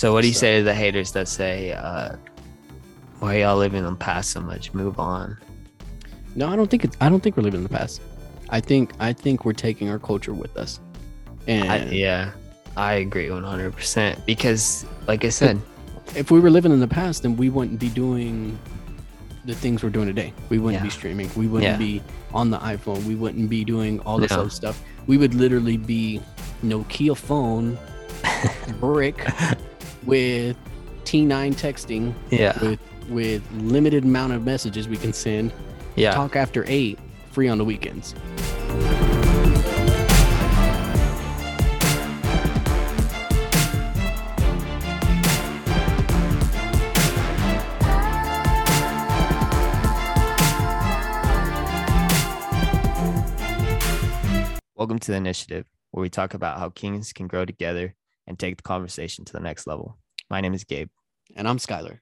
So what do you So- say to the haters that say, uh, "Why y'all living in the past so much? Move on." No, I don't think it's. I don't think we're living in the past. I think I think we're taking our culture with us. And I, yeah, I agree one hundred percent because, like I said, if we were living in the past, then we wouldn't be doing the things we're doing today. We wouldn't be streaming. We wouldn't Yeah. be on the iPhone. We wouldn't be doing all this No. other stuff. We would literally be Nokia phone brick with T9 texting yeah, with with limited amount of messages we can send. yeah, Talk after eight, free on the weekends. Welcome to the initiative, where we talk about how kings can grow together and take the conversation to the next level. My name is Gabe. And I'm Skylar.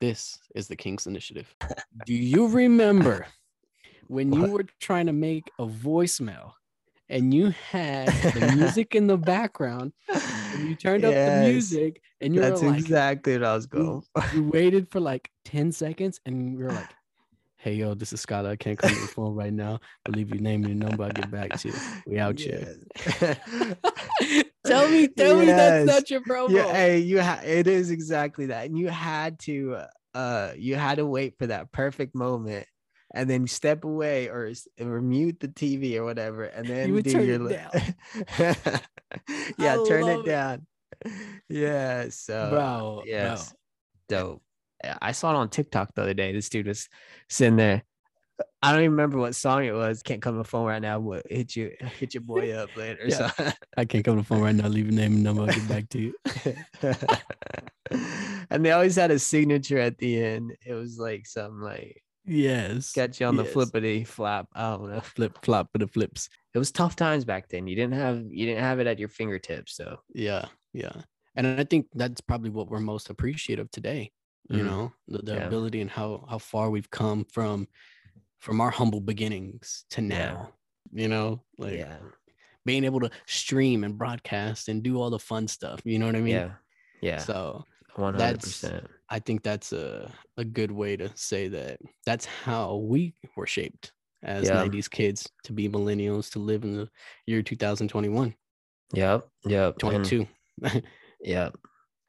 This is the King's Initiative. Do you remember when you were trying to make a voicemail and you had the music in the background and you turned up the music and you were That's like, exactly what I was going. for. you waited for like 10 seconds and you were like, hey, yo, this is Skylar. I can't come to the phone right now. I'll leave your name and your number. I'll get back to you. We out here. Tell me, tell me that's Yes. not your promo. Yeah, hey, you ha- it is exactly that. And you had to uh you had to wait for that perfect moment and then step away or, or mute the TV or whatever and then would do turn your it li- yeah, I turn it it. down. Yeah, so bro, yes. Dope. I saw it on TikTok the other day. This dude was sitting there. I don't even remember what song it was. Can't come to the phone right now, but hit you hit your boy up later. Yeah. So I can't come to the phone right now. Leave your name and number. I'll get back to you. and they always had a signature at the end. It was like something like Yes. got you on the yes. flippity flap. I don't know. flip flop for the flips. It was tough times back then. You didn't have you didn't have it at your fingertips. So Yeah, yeah. And I think that's probably what we're most appreciative today. You Mhm. know, the, the Yeah. ability and how how far we've come from from our humble beginnings to Yeah. now. You know, like yeah, being able to stream and broadcast and do all the fun stuff. You know what I mean? yeah, yeah. So One hundred that's- I think that's a a good way to say that that's how we were shaped as Yeah. 90s kids to be millennials to live in the year 2021 Yep, yep. and- 22 Yeah,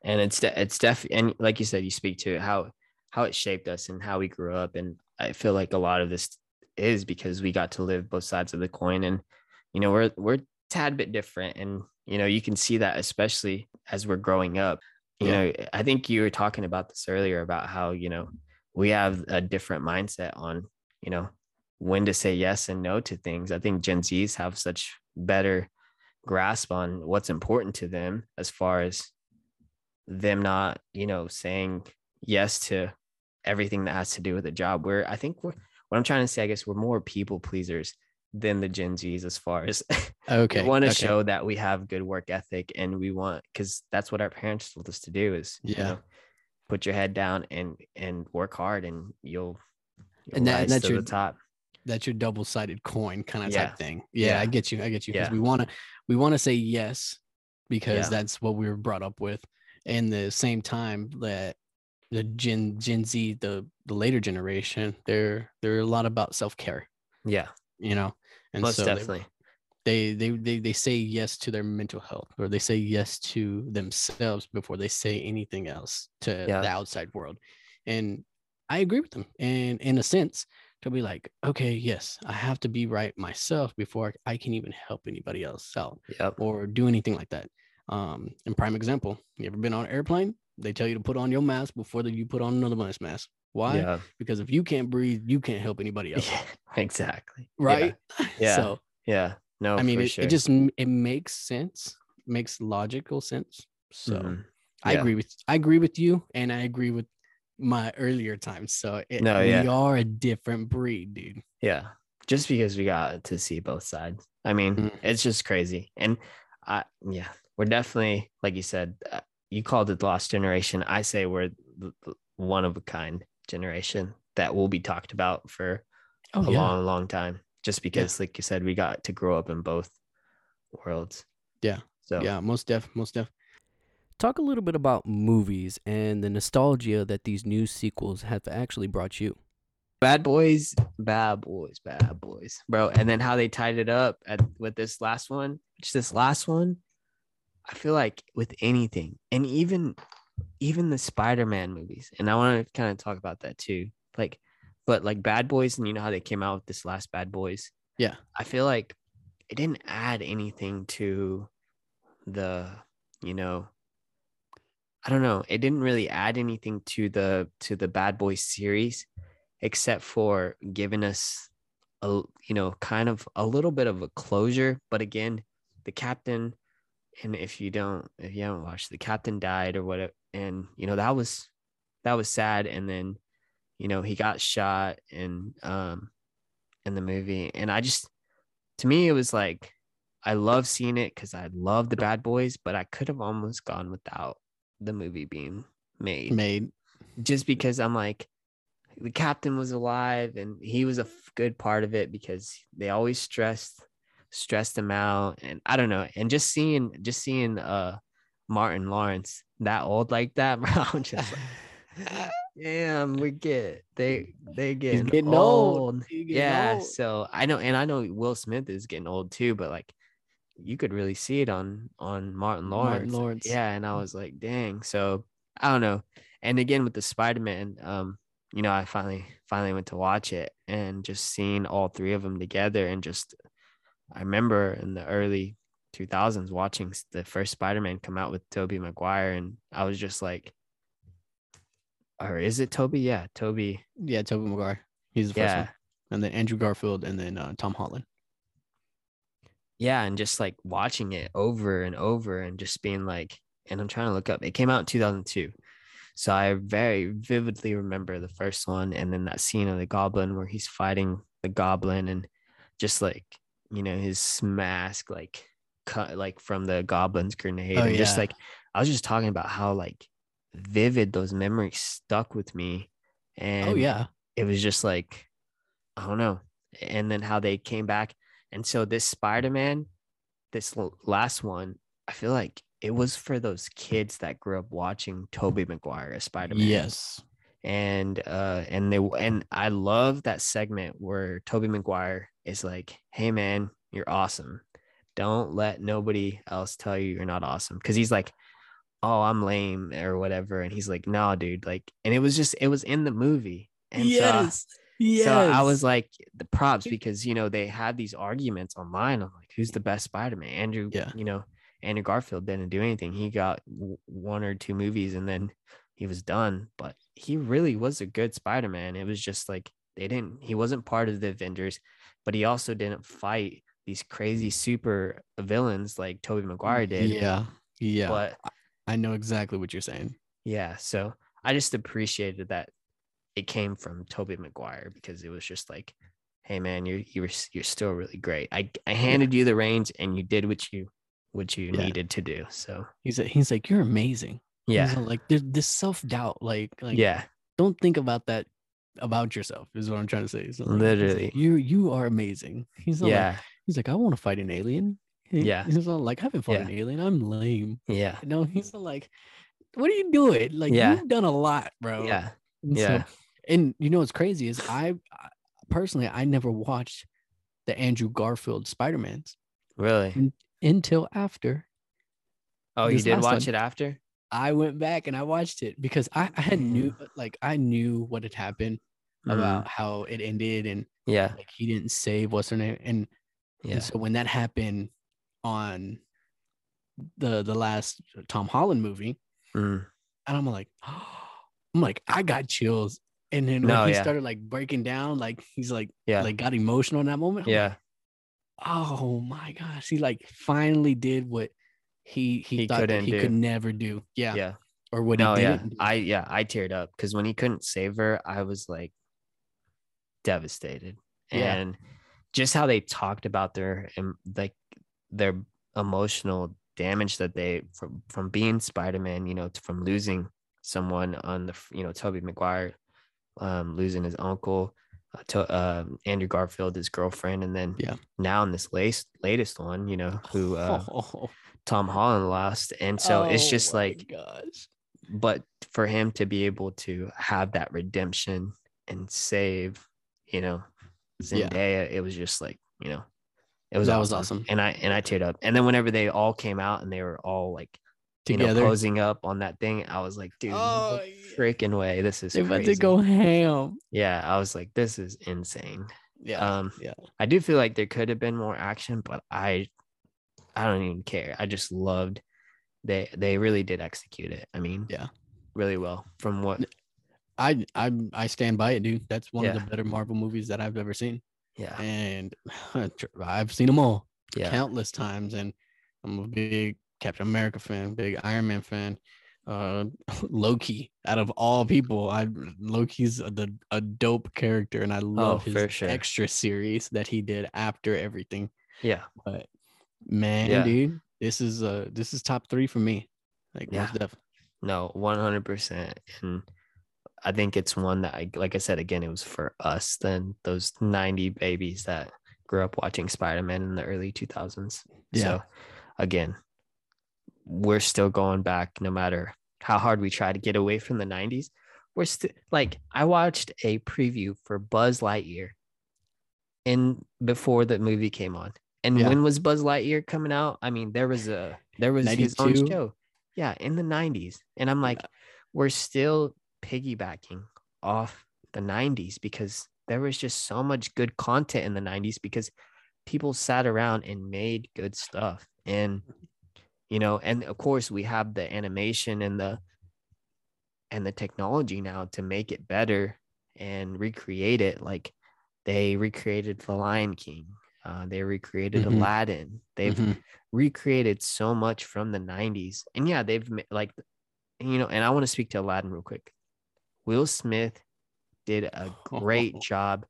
and it's it's definitely and like you said, you speak to how how it shaped us and how we grew up, and I feel like a lot of this is because we got to live both sides of the coin, and you know we're we're tad bit different, and you know you can see that especially as we're growing up. You Yeah. know, I think you were talking about this earlier about how you know we have a different mindset on you know when to say yes and no to things. I think Gen Zs have such better grasp on what's important to them as far as them not, you know, saying yes to everything that has to do with a job. Where I think we're what I'm trying to say, I guess we're more people pleasers than the Gen Zs as far as okay we want to okay. show that we have good work ethic and we want because that's what our parents told us to do is you Yeah. know, put your head down and and work hard and you'll, you'll And that- and that's to your- the top. that's your double-sided coin kind of Yeah. type thing yeah, i get you i get you because Yeah. we want to we want to say yes because Yeah. that's what we were brought up with and the same time that the gen gen z the the later generation they're they're a lot about self-care Yeah, you know and most so they- definitely. they they they they say yes to their mental health or they say yes to themselves before they say anything else to Yeah. the outside world and i agree with them and in a sense to be like okay yes i have to be right myself before i can even help anybody else out Yep. or do anything like that um and prime example you ever been on an airplane they tell you to put on your mask before that you put on another one's mask why Yeah. because if you can't breathe you can't help anybody else Yeah, exactly. Right Yeah. so Yeah. No, I mean, it, sure. it just it makes sense, makes logical sense. So Mhm. I Yeah. agree with I agree with you, and I agree with my earlier times. So it, No, we are a different breed, dude. Yeah. Just because we got to see both sides. I mean, Mm. it's just crazy. And I, yeah, we're definitely, like you said, uh, you called it the lost generation. I say we're the, the one of a kind generation that will be talked about for Oh a yeah, long, long time. Just because, like you said, we got to grow up in both worlds. Yeah. So, yeah, most def, most def. Talk a little bit about movies and the nostalgia that these new sequels have actually brought you. Bad boys, bad boys, bad boys, bro. And then how they tied it up at with this last one, which this last one, I feel like with anything, and even even the Spider-Man movies, and I want to kind of talk about that too. Like, but like Bad Boys, and you know how they came out with this last Bad Boys. Yeah. I feel like it didn't add anything to the, you know, I don't know. It didn't really add anything to the to the Bad Boys series, except for giving us a you know kind of a little bit of a closure. But again, the captain, and if you don't, if you haven't watched, the captain died or whatever, and you know that was that was sad. And then, you know, he got shot in um in the movie, and I just to me it was like I love seeing it because I love the Bad Boys, but I could have almost gone without the movie being made Made. just because I'm like the captain was alive and he was a good part of it because they always stressed stressed him out and I don't know and just seeing just seeing uh Martin Lawrence that old like that bro I'm just like damn we get they they getting, getting old, old. Getting yeah old. so I know and I know Will Smith is getting old too but like you could really see it on on Martin Lawrence Martin Lawrence. yeah and I was like dang so I don't know and again with the Spider-Man um you know I finally finally went to watch it and just seeing all three of them together and just I remember in the early 2000s watching the first Spider-Man come out with Tobey Maguire and I was just like or is it Toby yeah Toby Yeah, Tobey Maguire. He's the first yeah one. And then Andrew Garfield and then uh, Tom Holland. yeah and just like watching it over and over and just being like and i'm trying to look up it came out in 2002 so i very vividly remember the first one and then that scene of the goblin where he's fighting the goblin and just like you know his mask like cut like from the goblin's grenade Oh, and just like i was just talking about how like vivid those memories stuck with me and oh yeah. it was just like I don't know. And then how they came back. And so this Spider-Man, this l- last one, I feel like it was for those kids that grew up watching Tobey Maguire as Spider-Man. Yes. And uh and they and I love that segment where Tobey Maguire is like, "Hey man, you're awesome. Don't let nobody else tell you you're not awesome." Cuz he's like, "Oh, I'm lame" or whatever and he's like, "No, dude." Like and it was just it was in the movie. And so I- yes. yes. so I was like the props because you know they had these arguments online. I'm like, who's the best Spider-Man? Andrew, Yeah. you know, Andrew Garfield didn't do anything. He got one or two movies and then he was done. But he really was a good Spider-Man. It was just like they didn't. He wasn't part of the Avengers, but he also didn't fight these crazy super villains like Tobey Maguire did. Yeah. Yeah. But I know exactly what you're saying. yeah, so I just appreciated that it came from Tobey Maguire because it was just like, hey man, you're you're you're still really great. I I handed you the reins and you did what you what you Yeah. needed to do. So He's like, he's like, you're amazing. Yeah, all like this self doubt. Like, like yeah, don't think about that about yourself. Is what I'm trying to say. So, he's like, Literally. you you are amazing. He's all like, yeah, he's like, I want to fight an alien. He- Yeah. He's all like, I haven't fought Yeah. an alien. I'm lame. yeah, No, he's like, what are you doing? Like, Yeah. you've done a lot, bro. yeah, And so- yeah. and you know what's crazy is I I- personally I never watched the Andrew Garfield Spider Mans Really? until after Oh, you did watch it after? I went back and I watched it because I, I had knew Mm. like I knew what had happened Mm, about how it ended and yeah, like he didn't save what's her name and, yeah, and so when that happened on the the last Tom Holland movie mm, and I'm like I'm like I got chills. And then when No, he yeah. started like breaking down like he's like yeah, like got emotional in that moment. I'm like, yeah, oh my gosh. He like finally did what he he, He thought that he do. could never do yeah, yeah. or what No, he yeah. didn't do. I yeah, I teared up because when he couldn't save her, I was like devastated. Yeah. And just how they talked about their em- like their emotional damage that they from from being Spider-Man, you know, from losing someone on the you know Tobey Maguire, um, losing his uncle, uh, to uh, Andrew Garfield, his girlfriend, and then Yeah. now in this latest latest one, you know, who uh, Oh, Tom Holland lost. And so it's Oh just like, gosh. but for him to be able to have that redemption and save, you know, Yeah. Zendaya, it was just like, you know, it was That awesome. was awesome. And I and I teared up. And then whenever they all came out and they were all like, you know, Together. posing up on that thing, I was like, dude, Oh, yeah. freaking way. This is They about to go ham. Yeah, I was like, this is insane. Yeah. Um, yeah. I do feel like there could have been more action, but I, I don't even care. I just loved they they really did execute it. I mean, Yeah. really well from what. I I I stand by it, dude. That's one of the better Marvel movies that I've ever seen, Yeah, and I've seen them all yeah, countless times. And I'm a big Captain America fan, big Iron Man fan. Uh, Loki, out of all people, I Loki's a, the a dope character, and I love Oh, his sure. extra series that he did after everything. yeah. But man, Yeah. dude, this is uh this is top three for me. Like Yeah. most def- No, one hundred percent, and I think it's one that I like. I said again, it was for us then those ninety babies that grew up watching Spider Man in the early two thousands. Yeah. So, again, we're still going back, no matter how hard we try to get away from the nineties. We're still like I watched a preview for Buzz Lightyear, in before the movie came on. And Yeah. when was Buzz Lightyear coming out? I mean, there was a there was his own 92? show. Yeah, in the 90s. And I'm like, we're still piggybacking off the 90s because there was just so much good content in the 90s because people sat around and made good stuff. And you know, and of course we have the animation and the and the technology now to make it better and recreate it like they recreated the lion king uh, they recreated Mhm. aladdin they've Mhm. recreated so much from the 90s and yeah they've like you know and i want to speak to aladdin real quick will smith did a great job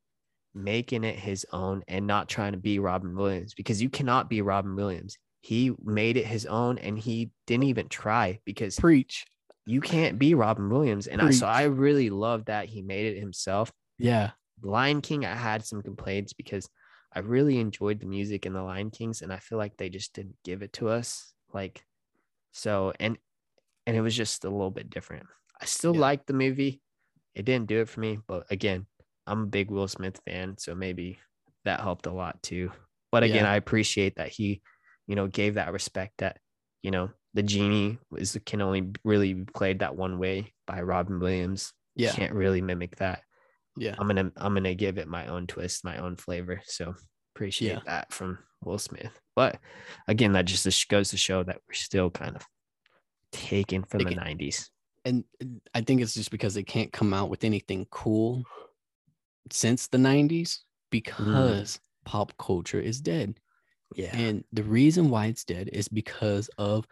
making it his own and not trying to be robin williams because you cannot be robin williams he made it his own and he didn't even try because preach. you can't be robin williams and I, so i really love that he made it himself Yeah. lion king i had some complaints because i really enjoyed the music in the lion kings and i feel like they just didn't give it to us like so and and it was just a little bit different i still Yeah. like the movie it didn't do it for me but again i'm a big will smith fan so maybe that helped a lot too but again Yeah. i appreciate that he you know gave that respect that you know the genie is can only really be played that one way by robin williams Yeah. can't really mimic that Yeah. I'm gonna I'm gonna give it my own twist, my own flavor. So appreciate Yeah. that from Will Smith. But again, that just goes to show that we're still kind of taken from the Taken. '90s. and I think it's just because they can't come out with anything cool since the 90s mm. because pop culture is dead. Yeah, And the reason why it's dead is because of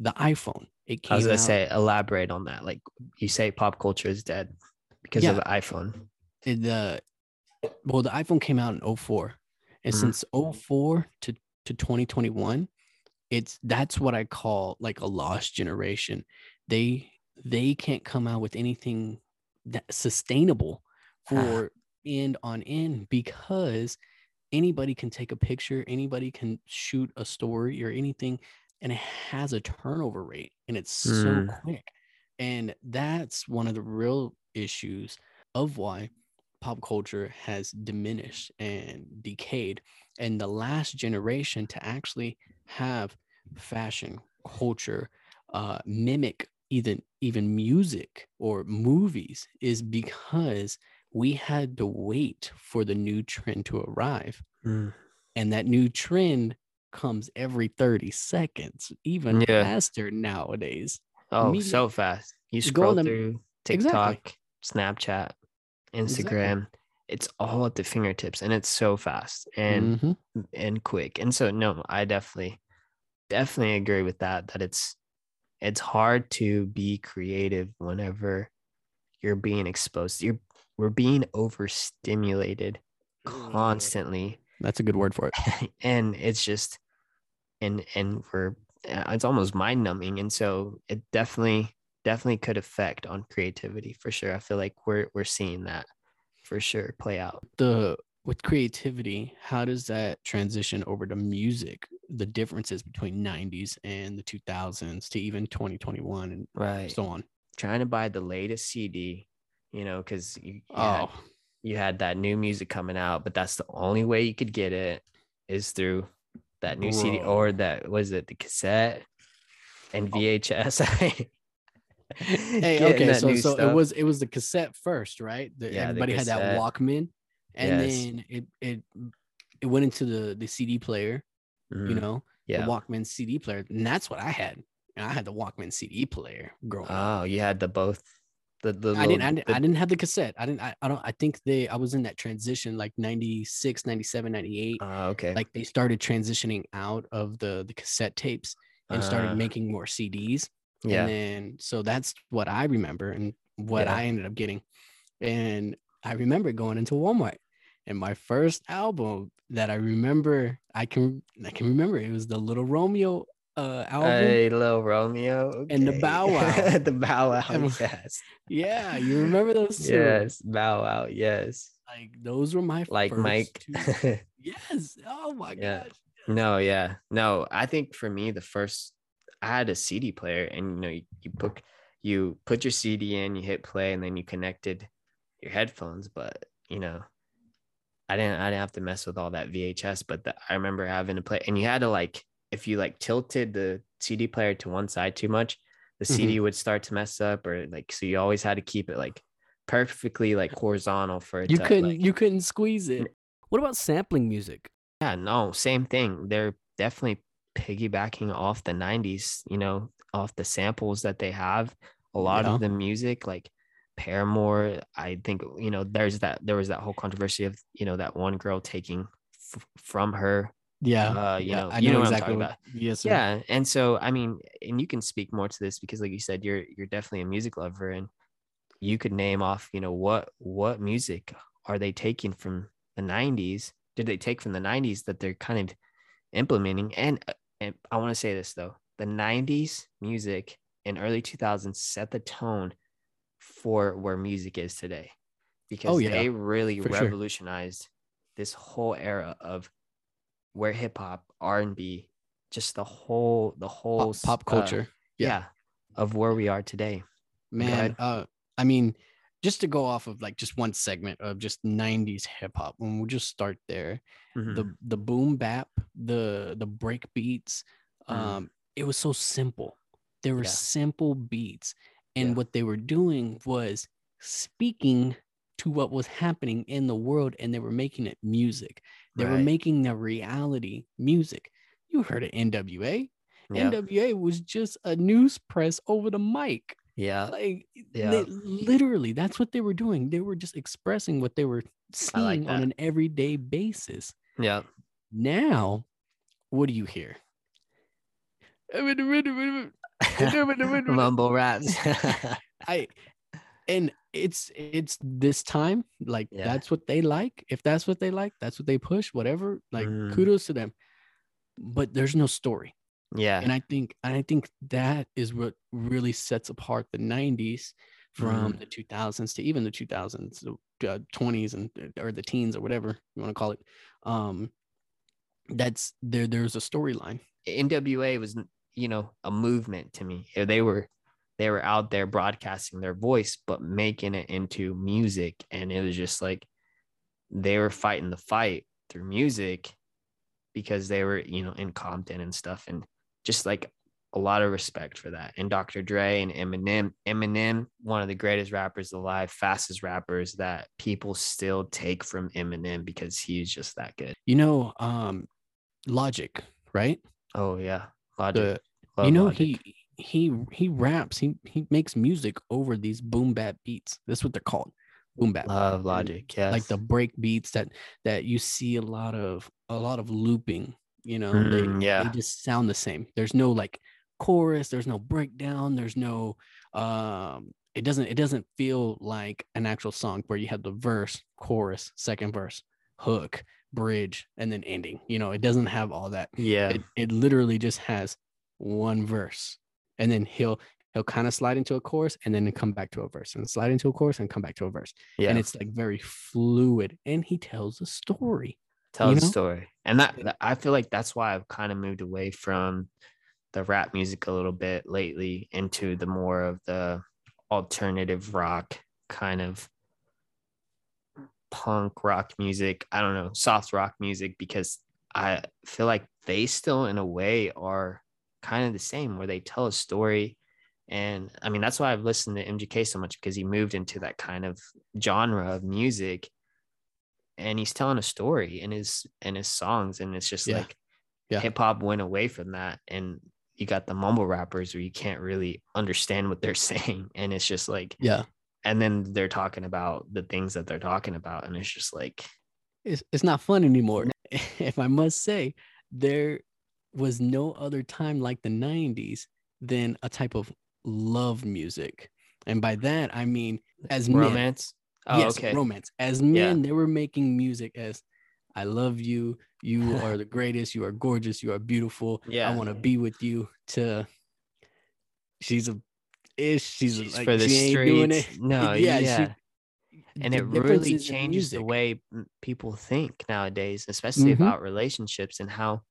the iPhone. It came I was gonna out, say elaborate on that. Like you say, pop culture is dead because Yeah. of the iPhone. The well, the iPhone came out in 04. And Mhm. since 04 to, to 2021, it's that's what I call like a lost generation. They they can't come out with anything that sustainable for end on end because anybody can take a picture, anybody can shoot a story or anything, and it has a turnover rate and it's so Mm. quick. And that's one of the real issues of why pop culture has diminished and decayed. And the last generation to actually have fashion, culture, uh, mimic even even music or movies is because we had to wait for the new trend to arrive Mm. and that new trend comes every 30 seconds even Yeah. faster nowadays Oh, media- so fast. You scroll through Exactly. TikTok, Snapchat, Exactly. Instagram. It's all at the fingertips, and it's so fast and Mhm. and quick. And so, no, I definitely, definitely agree with that. That it's it's hard to be creative whenever you're being exposed. You're we're being overstimulated constantly that's a good word for it and it's just and and we're uh, it's almost mind numbing and so it definitely definitely could affect on creativity for sure i feel like we're we're seeing that for sure play out the with creativity how does that transition over to music the differences between 90s and the 2000s to even 2021 and right. so on. Trying to buy the latest CD, you know, because you, you had, Oh, you had that new music coming out, but that's the only way you could get it is through that new CD or that was it the cassette and Oh. VHS. hey, okay, so so it was it was the cassette first, right? The, Yeah, everybody had that. Walkman, and Yes. then it it it went into the the CD player, you Mhm. know, yeah. the Walkman CD player, and that's what I had. And I had the Walkman CD player growing up. Oh, you had the both. The the I didn't, I didn't, the- I didn't have the cassette. I didn't, I, I don't, I think they, I was in that transition like 96, 97, 98. Oh, okay. like they started transitioning out of the, the cassette tapes and started Uh, making more CDs. Yeah. And then, so that's what I remember and what Yeah. I ended up getting. And I remember going into Walmart and my first album that I remember, I can, I can remember it was the Little Romeo uh, album. Hey, little Romeo. And the. Bow Wow. the Bow Wow. Yes. Yeah, you remember those two? Yes. Bow Wow. Yes. Like those were my Like first Mike. Yes. Oh my Yeah. gosh. no, yeah. No, I think for me, the first, I had a CD player and, you know, you, you put, you put your CD in, you hit play, and then you connected your headphones. But, you know, I didn't, I didn't have to mess with all that VHS, but the, I remember having to play, and you had to like, if you like tilted the CD player to one side too much, the Mhm. CD would start to mess up, or like, so you always had to keep it like perfectly like horizontal for it You to, couldn't like- you couldn't squeeze it. What about sampling music? Yeah, no, same thing. They're definitely piggybacking off the 90s, you know, off the samples that they have. A lot Yeah. of the music, like Paramore, I think, you know, there's that, there was that whole controversy of, you know, that one girl taking f- from her. Yeah. Uh, you yeah, know- I you know, know what I'm exactly what. Yes, sir. Yeah. And so, I mean, and you can speak more to this because, like you said, you're, you're definitely a music lover and you could name off, you know, what, what music are they taking from the 90s? Did they take from the 90s that they're kind of implementing? And, uh, and I want to say this though the 90s music and early 2000s set the tone for where music is today because Oh, yeah, they really for sure. revolutionized this whole era of where hip hop, R&B, just the whole the whole Pop, pop uh, culture. yeah. yeah. of where we are today. Man, uh I mean, just to go off of like just one segment of just 90s hip hop, when we'll just start there. Mhm. The the boom bap, the the break beats, Mhm. um, it was so simple. There were Yeah. simple beats. And Yeah. what they were doing was speaking to what was happening in the world and they were making it music. They were making the reality music. You heard of NWA? yeah. NWA was just a news press over the mic. Yeah. Like Yeah. they, literally, that's what they were doing. They were just expressing what they were I like seeing on an everyday basis. Yeah. Now, what do you hear? I mean, mumble raps. I and it's it's this time like Yeah. that's what they like. If that's what they like, that's what they push. Whatever, like Mm. kudos to them. But there's no story. Yeah. and I think and I think that is what really sets apart the 90s from Mhm. the 2000s to even the 2000s, the uh, 20s and or the teens or whatever you want to call it. Um, that's there. There's a storyline. NWA was, you know, a movement to me. Uh, They were they were out there broadcasting their voice, but making it into music. And it was just like they were fighting the fight through music because they were, you know, in Compton and stuff. And just like a lot of respect for that. And Dr. Dre and Eminem, Eminem, one of the greatest rappers alive, fastest rappers that people still take from Eminem because he's just that good. You know, um, Logic, right? Oh yeah. Logic. The you know Logic. he he he raps. He he makes music over these boom bap beats. That's what they're called, boom bap. Love Logic. Yes. like the break beats that that you see a lot of a lot of looping you know Mm, they, yeah. they just sound the same there's no like chorus there's no breakdown there's no um it doesn't it doesn't feel like an actual song where you have the verse chorus second verse hook bridge and then ending you know it doesn't have all that Yeah. it, it literally just has one verse and then he'll he'll kind of slide into a chorus and then come back to a verse and slide into a chorus and come back to a verse yeah. and it's like very fluid and he tells a story tell You the know? story. And that that- i feel like that's why i've kind of moved away from the rap music a little bit lately into the more of the alternative rock kind of punk rock music. I don't know soft rock music because i feel like they still in a way are kind of the same where they tell a story. And i mean that's why i've listened to mgk so much because he moved into that kind of genre of music and he's telling a story in his in his songs and it's just Yeah. like Yeah. hip hop went away from that and you got the mumble rappers where you can't really understand what they're saying and it's just like Yeah. and then they're talking about the things that they're talking about and it's just like It's, it's not fun anymore. if I must say, there was no other time like the 90s than a type of love music. And by that, I mean, as romance oh yes, okay romance. As men, they were making music as I love you. You are the greatest. You are gorgeous. You are beautiful. Yeah. I want to be with you. To she's a ish. She's, She's a, like, for the she streets no Yeah, yeah, she- and it really changes the way people think nowadays especially Mhm. about relationships and how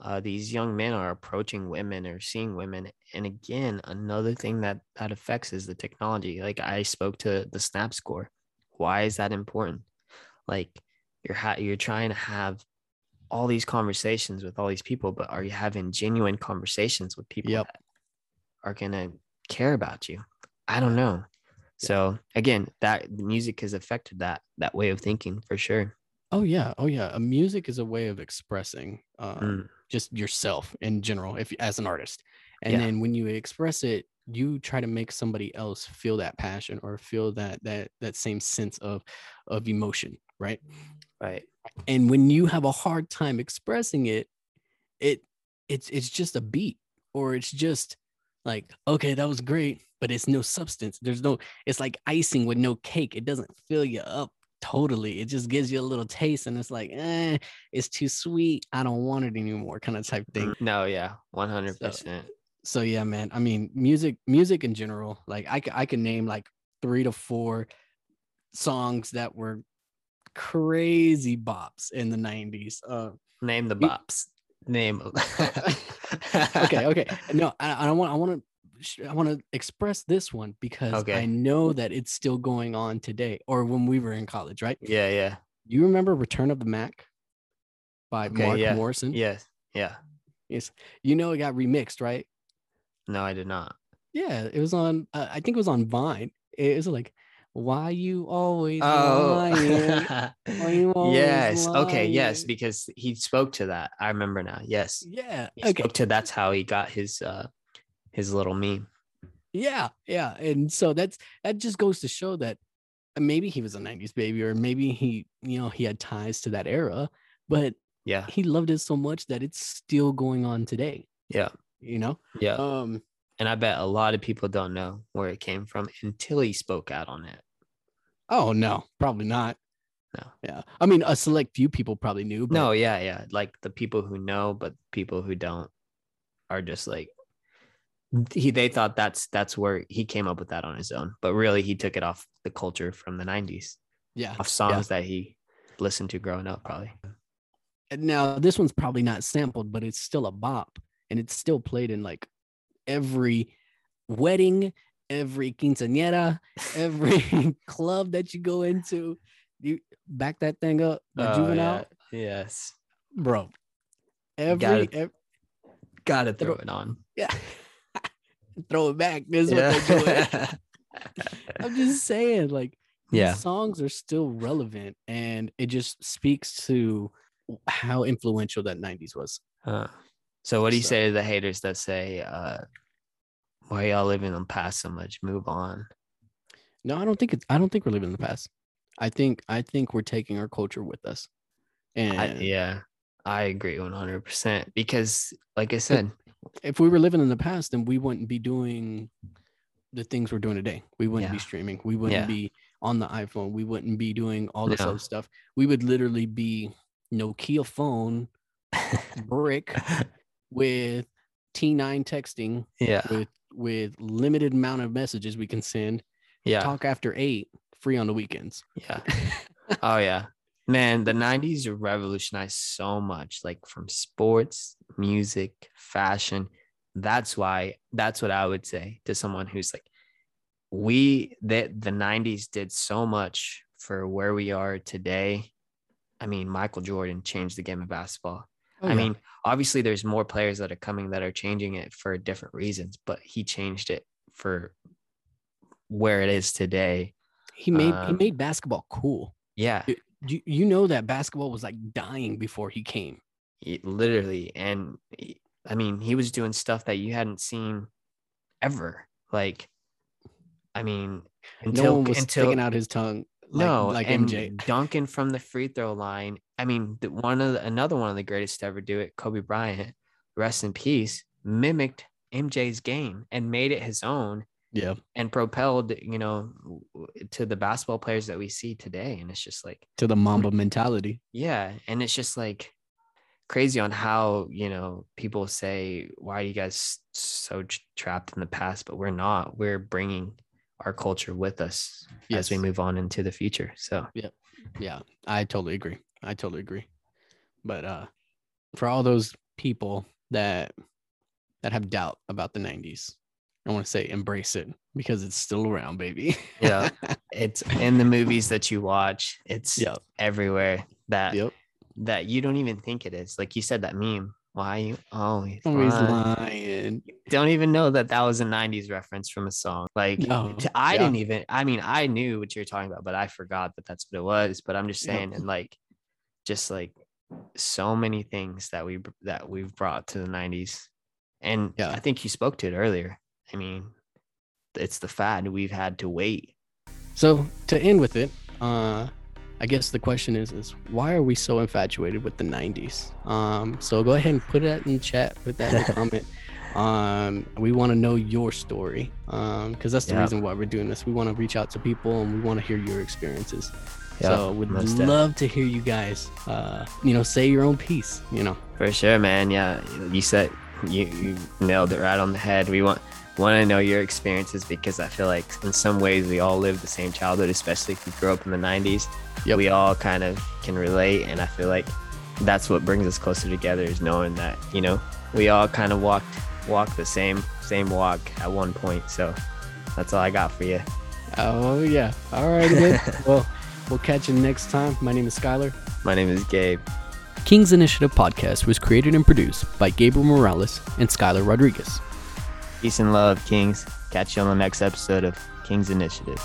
uh, these young men are approaching women or seeing women and again another thing that that affects is the technology like i spoke to the snap score why is that important like you're ha- you're trying to have all these conversations with all these people but are you having genuine conversations with people Yep. that are going to care about you i don't know so again that music has affected that that way of thinking for sure Oh yeah, oh yeah. A music is a way of expressing um, Mm. just yourself in general, if as an artist. And Yeah. then when you express it, you try to make somebody else feel that passion or feel that that that same sense of of emotion, right? right And when you have a hard time expressing it, it it's it's just a beat or it's just like okay, that was great, but it's no substance. There's no. It's like icing with no cake. It doesn't fill you up totally. It just gives you a little taste, and it's like, eh, it's too sweet. I don't want it anymore, kind of type thing. No yeah 100% So yeah, man. I mean, music, music in general. Like I, I can name like three to four songs that were crazy bops in the '90s. Uh, name the You- bops name okay, okay. No, I, I don't want. I want to. I want to express this one because I know that it's still going on today, or when we were in college, right? yeah yeah you remember "Return of the Mac" by Okay, Mark yeah, Morrison? yes yeah Yes. You know it got remixed, right? No i did not Yeah, it was on. Uh, I think it was on Vine. It was like, "Why you always oh lying? Why you always yes okay yes because he spoke to that i remember now yes Yeah. he Okay. spoke to that's how he got his uh his little meme Yeah, yeah, and so that's that just goes to show that uh, maybe he was a '90s baby, or maybe he, you know, he had ties to that era, but yeah he loved it so much that it's still going on today. yeah You know, yeah. Um, and i bet a lot of people don't know where it came from until he spoke out on it. Oh no, probably not. No. Yeah, I mean, a select few people probably knew. But no yeah yeah. Like the people who know but people who don't are just like he they thought that's that's where he came up with that on his own. But really he took it off the culture from the 90s yeah. off songs that he listened to growing up probably. Now this one's probably not sampled, but it's still a bop, and it's still played in like every wedding, every quinceañera, every club that you go into. You back that thing up by Oh, Juvenile, yeah. yes bro. Every, gotta ev- gotta throw Throw- it on yeah, throw it back. This is what they're doing. I'm just saying, like, yeah songs are still relevant, and it just speaks to how influential that '90s was. Uh, so what do you So- say to the haters that say uh why y'all living in the past so much move on No, I don't think it's. I don't think we're living in the past. I think. I think we're taking our culture with us. And I, yeah i agree 100% because like i said if we were living in the past, then we wouldn't be doing the things we're doing today. We wouldn't be streaming. We wouldn't Yeah. be on the iPhone. We wouldn't be doing all this No. other stuff. We would literally be Nokia phone brick with T9 texting yeah with with limited amount of messages we can send. yeah Talk after eight, free on the weekends. yeah oh yeah Man, the 90s revolutionized so much, like from sports, music, fashion. That's why, that's what I would say to someone who's like, we, that the 90s did so much for where we are today. I mean, Michael Jordan changed the game of basketball. Oh, I yeah. mean, obviously, there's more players that are coming that are changing it for different reasons, but he changed it for where it is today. he made he um, made basketball cool. Yeah, You you know that basketball was like dying before he came. he- literally. And he- I mean, he was doing stuff that you hadn't seen ever. Like, I mean, no until one was until sticking out his tongue. Like, no, like MJ. dunking from the free throw line. I mean, the, one of the, another one of the greatest to ever do it, Kobe Bryant, rest in peace, mimicked MJ's game and made it his own Yeah, and propelled, you know, to the basketball players that we see today. And it's just like, to the Mamba mentality. yeah, and it's just like crazy on how you know people say, "Why are you guys so trapped in the past?" But we're not. We're bringing our culture with us as we move on into the future. So Yeah, I totally agree. I totally agree. But uh for all those people that that have doubt about the 90s, I want to say embrace it because it's still around, baby. Yeah. it's in the movies that you watch. It's Yep. everywhere that Yep. that you don't even think it is. Like you said, that meme. Why you? He's Always lying. don't even know that that was a 90s reference from a song like No, i yeah. didn't even i mean i knew what you're talking about but i forgot that that's what it was but i'm just Yeah. saying and like just like so many things that we that we've brought to the 90s and Yeah. i think you spoke to it earlier i mean it's the fad we've had to wait So to end with it, uh, I guess the question is is why are we so infatuated with the '90s? Um, so go ahead and put that in the chat, put that in the comment. Um, we want to know your story because that's the Yeah. reason why we're doing this. We want to reach out to people and we want to hear your experiences. Yeah, so would love to hear you guys, uh, you know, say your own piece. You know, For sure, man. Yeah, you said you, you nailed it right on the head. We want want to know your experiences because I feel like in some ways we all lived the same childhood, especially if you grew up in the '90s. Yep. We all kind of can relate, and I feel like that's what brings us closer together is knowing that you know we all kind of walked walked the same same walk at one point. So that's all I got for you. oh yeah, all right, well, we'll catch you next time. My name is Skylar. My name is Gabe. King's Initiative podcast was created and produced by Gabriel Morales and Skylar Rodriguez. Peace and love, Kings. Catch you on the next episode of Kings Initiative.